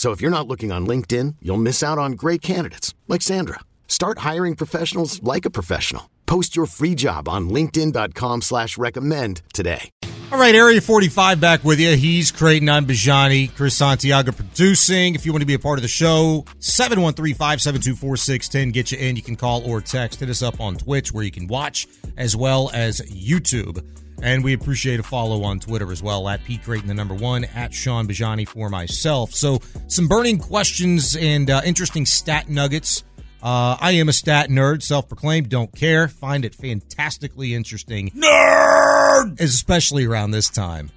So if you're not looking on LinkedIn, you'll miss out on great candidates like Sandra. Start hiring professionals like a professional. Post your free job on LinkedIn.com slash recommend today. All right, Area 45 back with you. He's Creighton. I'm Bijani. Chris Santiago producing. If you want to be a part of the show, 713-572-4610. Get you in. You can call or text. Hit us up on Twitch where you can watch as well as YouTube. And we appreciate a follow on Twitter as well at Pete Creighton, the number one, at Shaun Bijani for myself. So, some burning questions and uh, interesting stat nuggets. Uh, I am a stat nerd, self proclaimed, don't care. Find it fantastically interesting. Nerd! Especially around this time.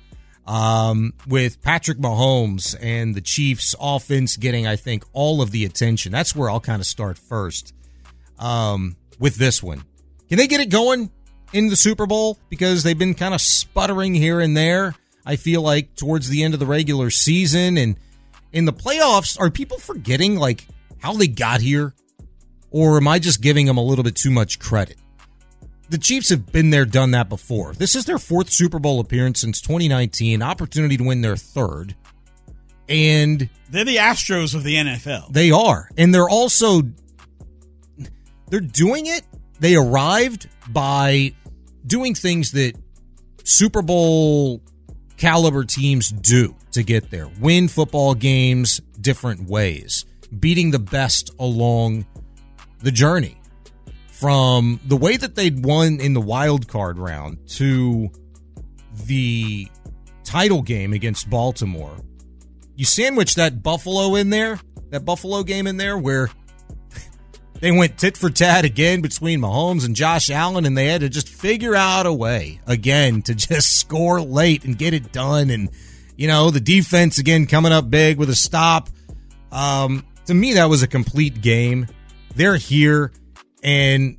Um, with Patrick Mahomes and the Chiefs offense getting, I think, all of the attention. That's where I'll kind of start first um, with this one. Can they get it going? In the Super Bowl because they've been kind of sputtering here and there. I feel like towards the end of the regular season and in the playoffs, are people forgetting like how they got here? Or am I just giving them a little bit too much credit? The Chiefs have been there, done that before. This is their fourth Super Bowl appearance since 2019, opportunity to win their third. And they're the Astros of the NFL. They are. And they're also they're doing it. They arrived by doing things that Super Bowl caliber teams do to get there. Win football games different ways, beating the best along the journey. From the way that they'd won in the wild card round to the title game against Baltimore. You sandwich that Buffalo in there, that Buffalo game in there where they went tit for tat again between Mahomes and Josh Allen, and they had to just figure out a way again to just score late and get it done. And, you know, the defense again coming up big with a stop. Um, to me, that was a complete game. They're here, and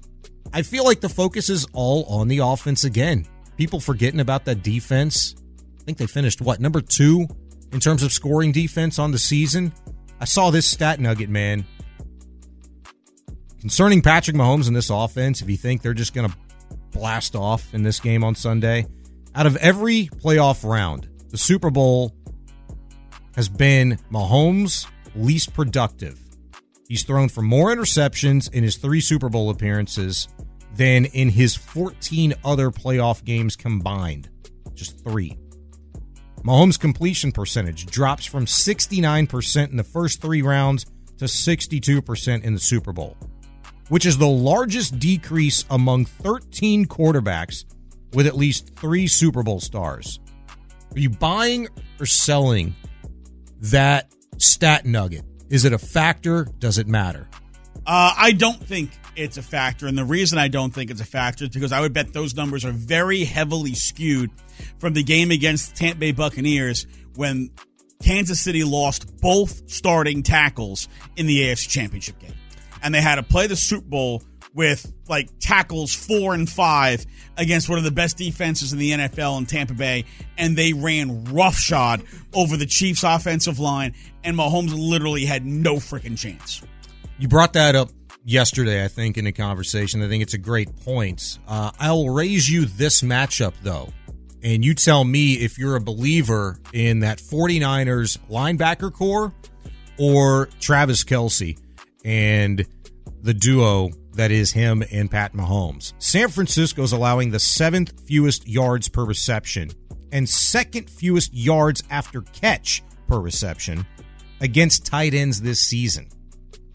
I feel like the focus is all on the offense again. People forgetting about that defense. I think they finished, what, number two in terms of scoring defense on the season? I saw this stat nugget, man. Concerning Patrick Mahomes and this offense, if you think they're just going to blast off in this game on Sunday, out of every playoff round, the Super Bowl has been Mahomes' least productive. He's thrown for more interceptions in his three Super Bowl appearances than in his 14 other playoff games combined. Just three. Mahomes' completion percentage drops from 69% in the first three rounds to 62% in the Super Bowl which is the largest decrease among 13 quarterbacks with at least three Super Bowl stars. Are you buying or selling that stat nugget? Is it a factor? Does it matter? Uh, I don't think it's a factor. And the reason I don't think it's a factor is because I would bet those numbers are very heavily skewed from the game against Tampa Bay Buccaneers when Kansas City lost both starting tackles in the AFC Championship game and they had to play the Super Bowl with like tackles four and five against one of the best defenses in the NFL in Tampa Bay, and they ran roughshod over the Chiefs' offensive line, and Mahomes literally had no freaking chance. You brought that up yesterday, I think, in a conversation. I think it's a great point. Uh, I'll raise you this matchup, though, and you tell me if you're a believer in that 49ers linebacker corps or Travis Kelce and the duo that is him and Pat Mahomes. San Francisco's allowing the seventh fewest yards per reception and second fewest yards after catch per reception against tight ends this season.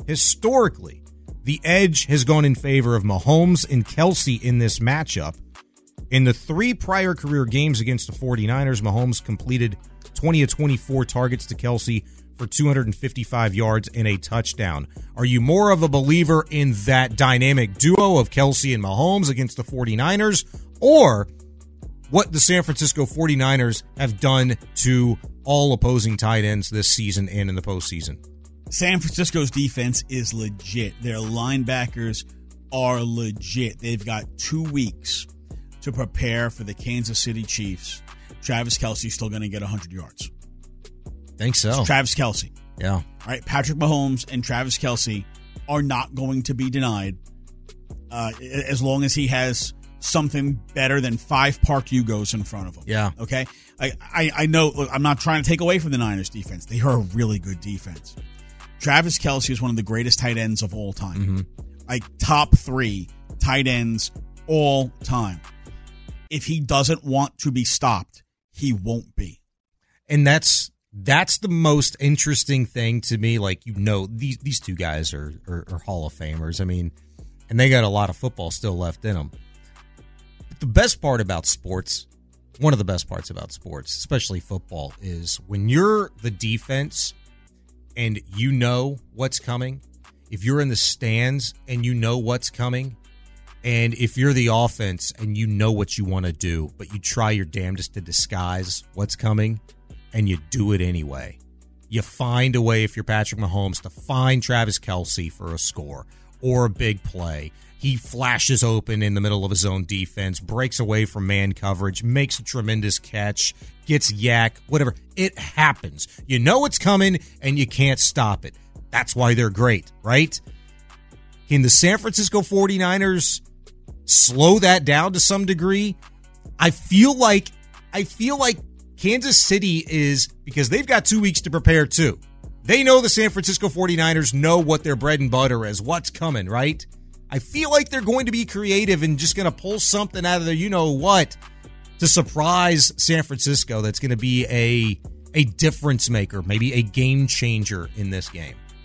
Historically, The edge has gone in favor of Mahomes and Kelce in this matchup. In the three prior career games against the 49ers, Mahomes completed 20 of 24 targets to Kelce for 255 yards and a touchdown. Are you more of a believer in that dynamic duo of Kelce and Mahomes against the 49ers or what the San Francisco 49ers have done to all opposing tight ends this season and in the postseason? San Francisco's defense is legit. Their linebackers are legit. They've got two weeks to prepare for the Kansas City Chiefs. Travis Kelce's still going to get 100 yards. Think so. It's Travis Kelce. Yeah. All right. Patrick Mahomes and Travis Kelce are not going to be denied uh, as long as he has something better than five Park Hugos in front of him. Yeah. Okay. I, I, I know, look, I'm not trying to take away from the Niners defense. They are a really good defense. Travis Kelce is one of the greatest tight ends of all time. Mm-hmm. Like top three tight ends all time. If he doesn't want to be stopped, he won't be. And that's that's the most interesting thing to me. Like you know, these these two guys are, are, are Hall of Famers. I mean, and they got a lot of football still left in them. But the best part about sports, one of the best parts about sports, especially football, is when you're the defense and you know what's coming. If you're in the stands and you know what's coming, and if you're the offense and you know what you want to do, but you try your damnedest to disguise what's coming and you do it anyway. You find a way, if you're Patrick Mahomes, to find Travis Kelce for a score or a big play. He flashes open in the middle of his own defense, breaks away from man coverage, makes a tremendous catch, gets YAC, whatever. It happens. You know it's coming and you can't stop it. That's why they're great, right? Can the San Francisco 49ers slow that down to some degree? I feel like I feel like Kansas City is because they've got 2 weeks to prepare too. They know the San Francisco 49ers know what their bread and butter is, what's coming, right? I feel like they're going to be creative and just going to pull something out of there, you know what, to surprise San Francisco that's going to be a a difference maker, maybe a game changer in this game.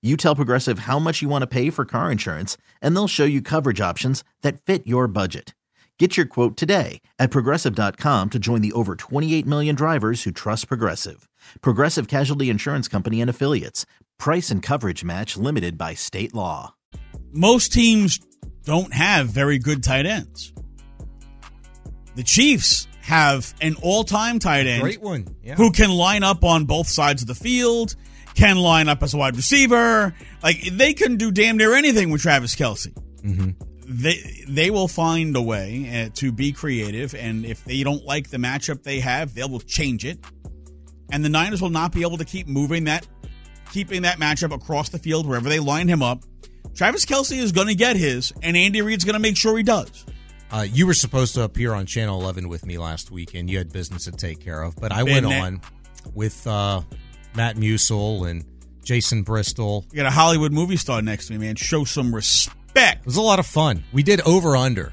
You tell Progressive how much you want to pay for car insurance, and they'll show you coverage options that fit your budget. Get your quote today at progressive.com to join the over 28 million drivers who trust Progressive. Progressive Casualty Insurance Company and Affiliates. Price and coverage match limited by state law. Most teams don't have very good tight ends. The Chiefs have an all time tight end Great one. Yeah. who can line up on both sides of the field can line up as a wide receiver. Like they can do damn near anything with Travis Kelce. Mm-hmm. They they will find a way uh, to be creative, and if they don't like the matchup they have, they will change it. And the Niners will not be able to keep moving that, keeping that matchup across the field wherever they line him up. Travis Kelce is going to get his, and Andy Reid's going to make sure he does. Uh, you were supposed to appear on Channel 11 with me last week, and you had business to take care of. But I Been went on with uh, Matt Musil and Jason Bristol. You got a Hollywood movie star next to me, man. Show some respect. It was a lot of fun. We did over under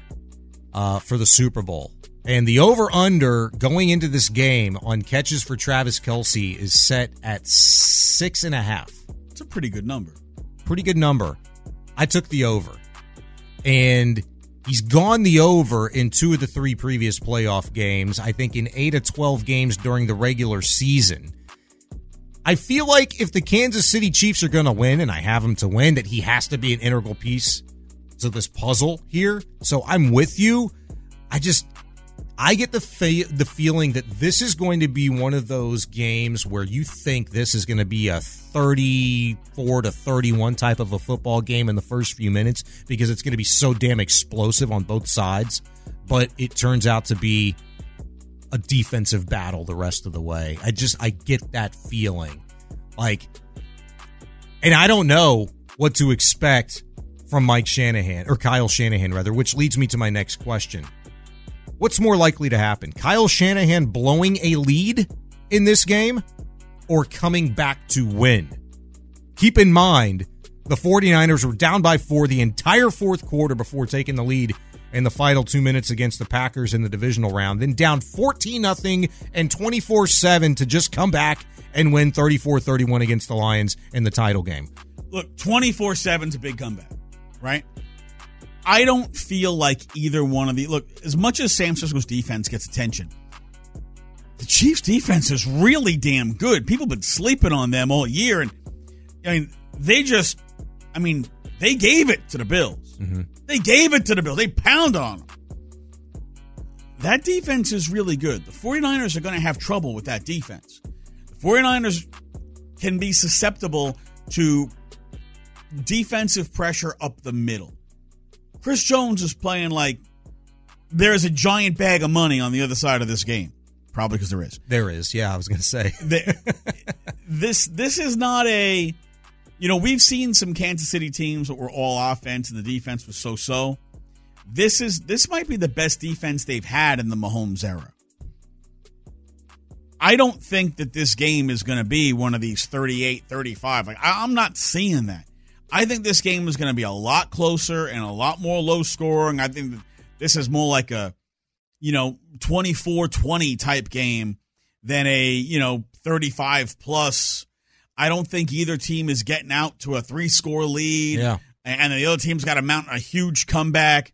uh, for the Super Bowl. And the over under going into this game on catches for Travis Kelce is set at six and a half. It's a pretty good number. Pretty good number. I took the over. And he's gone the over in two of the three previous playoff games. I think in eight of 12 games during the regular season. I feel like if the Kansas City Chiefs are going to win, and I have them to win, that he has to be an integral piece to this puzzle here. So I'm with you. I just I get the fe- the feeling that this is going to be one of those games where you think this is going to be a 34 to 31 type of a football game in the first few minutes because it's going to be so damn explosive on both sides, but it turns out to be a defensive battle the rest of the way. I just I get that feeling. Like and I don't know what to expect from Mike Shanahan or Kyle Shanahan rather, which leads me to my next question. What's more likely to happen? Kyle Shanahan blowing a lead in this game or coming back to win? Keep in mind, the 49ers were down by 4 the entire fourth quarter before taking the lead in the final two minutes against the Packers in the divisional round, then down 14 nothing and 24 7 to just come back and win 34 31 against the Lions in the title game. Look, 24 7 is a big comeback, right? I don't feel like either one of the look as much as San Francisco's defense gets attention. The Chiefs' defense is really damn good. People have been sleeping on them all year, and I mean they just, I mean they gave it to the Bills. Mm-hmm. They gave it to the Bills. They pound on them. That defense is really good. The 49ers are going to have trouble with that defense. The 49ers can be susceptible to defensive pressure up the middle. Chris Jones is playing like there's a giant bag of money on the other side of this game. Probably because there is. There is. Yeah, I was going to say. this this is not a you know, we've seen some Kansas City teams that were all offense and the defense was so so. This is this might be the best defense they've had in the Mahomes era. I don't think that this game is going to be one of these 38 35. Like, I, am not seeing that. I think this game is going to be a lot closer and a lot more low scoring. I think this is more like a, you know, 24 20 type game than a, you know, 35 plus I don't think either team is getting out to a three score lead. Yeah. And the other team's got to mount a huge comeback.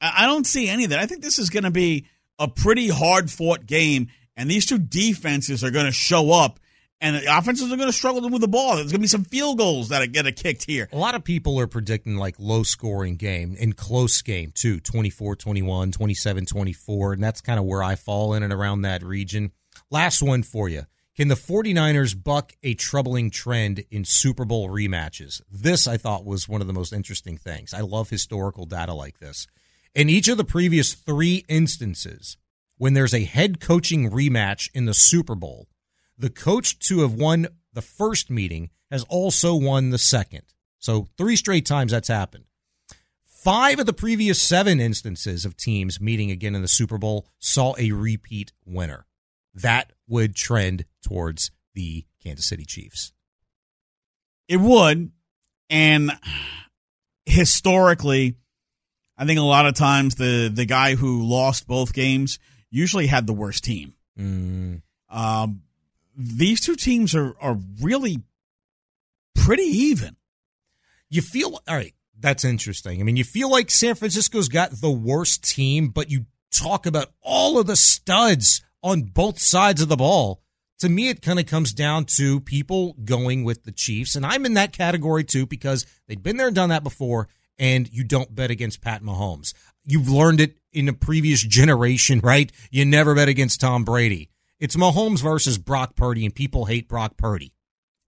I don't see any of that. I think this is going to be a pretty hard fought game, and these two defenses are going to show up, and the offenses are going to struggle to move the ball. There's going to be some field goals that get kicked here. A lot of people are predicting like low scoring game and close game too 24 21, 27 24, and that's kind of where I fall in and around that region. Last one for you. Can the 49ers buck a troubling trend in Super Bowl rematches? This, I thought, was one of the most interesting things. I love historical data like this. In each of the previous three instances, when there's a head coaching rematch in the Super Bowl, the coach to have won the first meeting has also won the second. So, three straight times that's happened. Five of the previous seven instances of teams meeting again in the Super Bowl saw a repeat winner. That would trend towards the Kansas City Chiefs. It would. And historically, I think a lot of times the, the guy who lost both games usually had the worst team. Mm. Um, these two teams are, are really pretty even. You feel, all right, that's interesting. I mean, you feel like San Francisco's got the worst team, but you talk about all of the studs on both sides of the ball. To me, it kind of comes down to people going with the Chiefs. And I'm in that category too because they've been there and done that before, and you don't bet against Pat Mahomes. You've learned it in a previous generation, right? You never bet against Tom Brady. It's Mahomes versus Brock Purdy, and people hate Brock Purdy.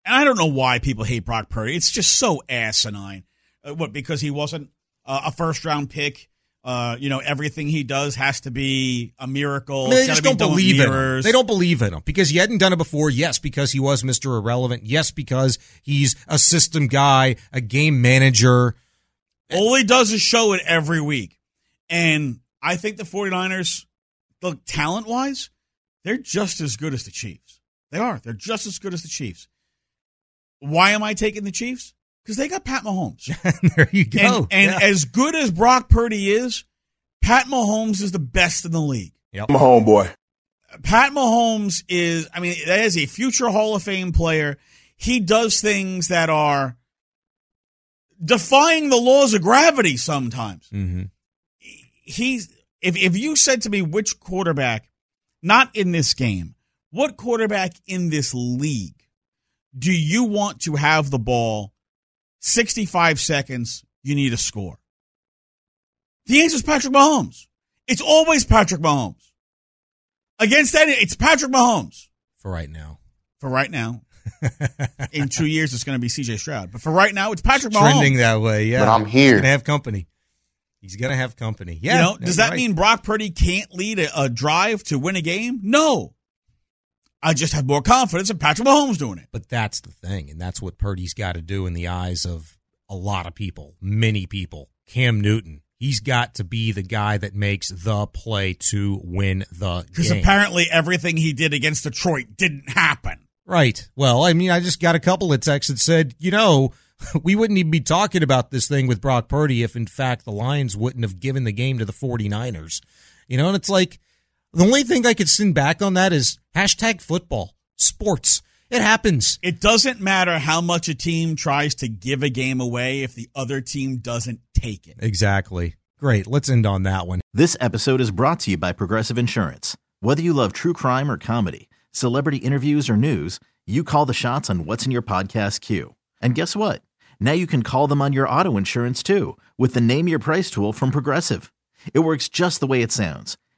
And I don't know why people hate Brock Purdy. It's just so asinine. Uh, what, because he wasn't uh, a first round pick? Uh, you know, everything he does has to be a miracle. I mean, they just don't believe in him. They don't believe in him because he hadn't done it before. Yes, because he was Mr. Irrelevant. Yes, because he's a system guy, a game manager. All he does is show it every week. And I think the 49ers, look, talent wise, they're just as good as the Chiefs. They are. They're just as good as the Chiefs. Why am I taking the Chiefs? Because they got Pat Mahomes. there you go. And, and yeah. as good as Brock Purdy is, Pat Mahomes is the best in the league. Yep. I'm a homeboy. Pat Mahomes is, I mean, that is a future Hall of Fame player. He does things that are defying the laws of gravity sometimes. Mm-hmm. He's, if, if you said to me which quarterback, not in this game, what quarterback in this league do you want to have the ball 65 seconds? You need a score. The answer is Patrick Mahomes. It's always Patrick Mahomes. Against that, it's Patrick Mahomes. For right now. For right now. In two years, it's going to be CJ Stroud. But for right now, it's Patrick It's Mahomes. Trending that way, yeah. But I'm here. He's going to have company. He's going to have company. Yeah. you know, does that right. mean Brock Purdy can't lead a, a drive to win a game? No. I just have more confidence in Patrick Mahomes doing it. But that's the thing, and that's what Purdy's got to do in the eyes of a lot of people, many people. Cam Newton, he's got to be the guy that makes the play to win the game. Because apparently everything he did against Detroit didn't happen. right. Well, I mean, I just got a couple of texts that said, you know, we wouldn't even be talking about this thing with Brock Purdy if, in fact, the Lions wouldn't have given the game to the 49ers. You know, and it's like the only thing I could send back on that is hashtag football, sports. It happens. It doesn't matter how much a team tries to give a game away if the other team doesn't take it. Exactly. Great. Let's end on that one. This episode is brought to you by Progressive Insurance. Whether you love true crime or comedy, celebrity interviews or news, you call the shots on what's in your podcast queue. And guess what? Now you can call them on your auto insurance too with the Name Your Price tool from Progressive. It works just the way it sounds.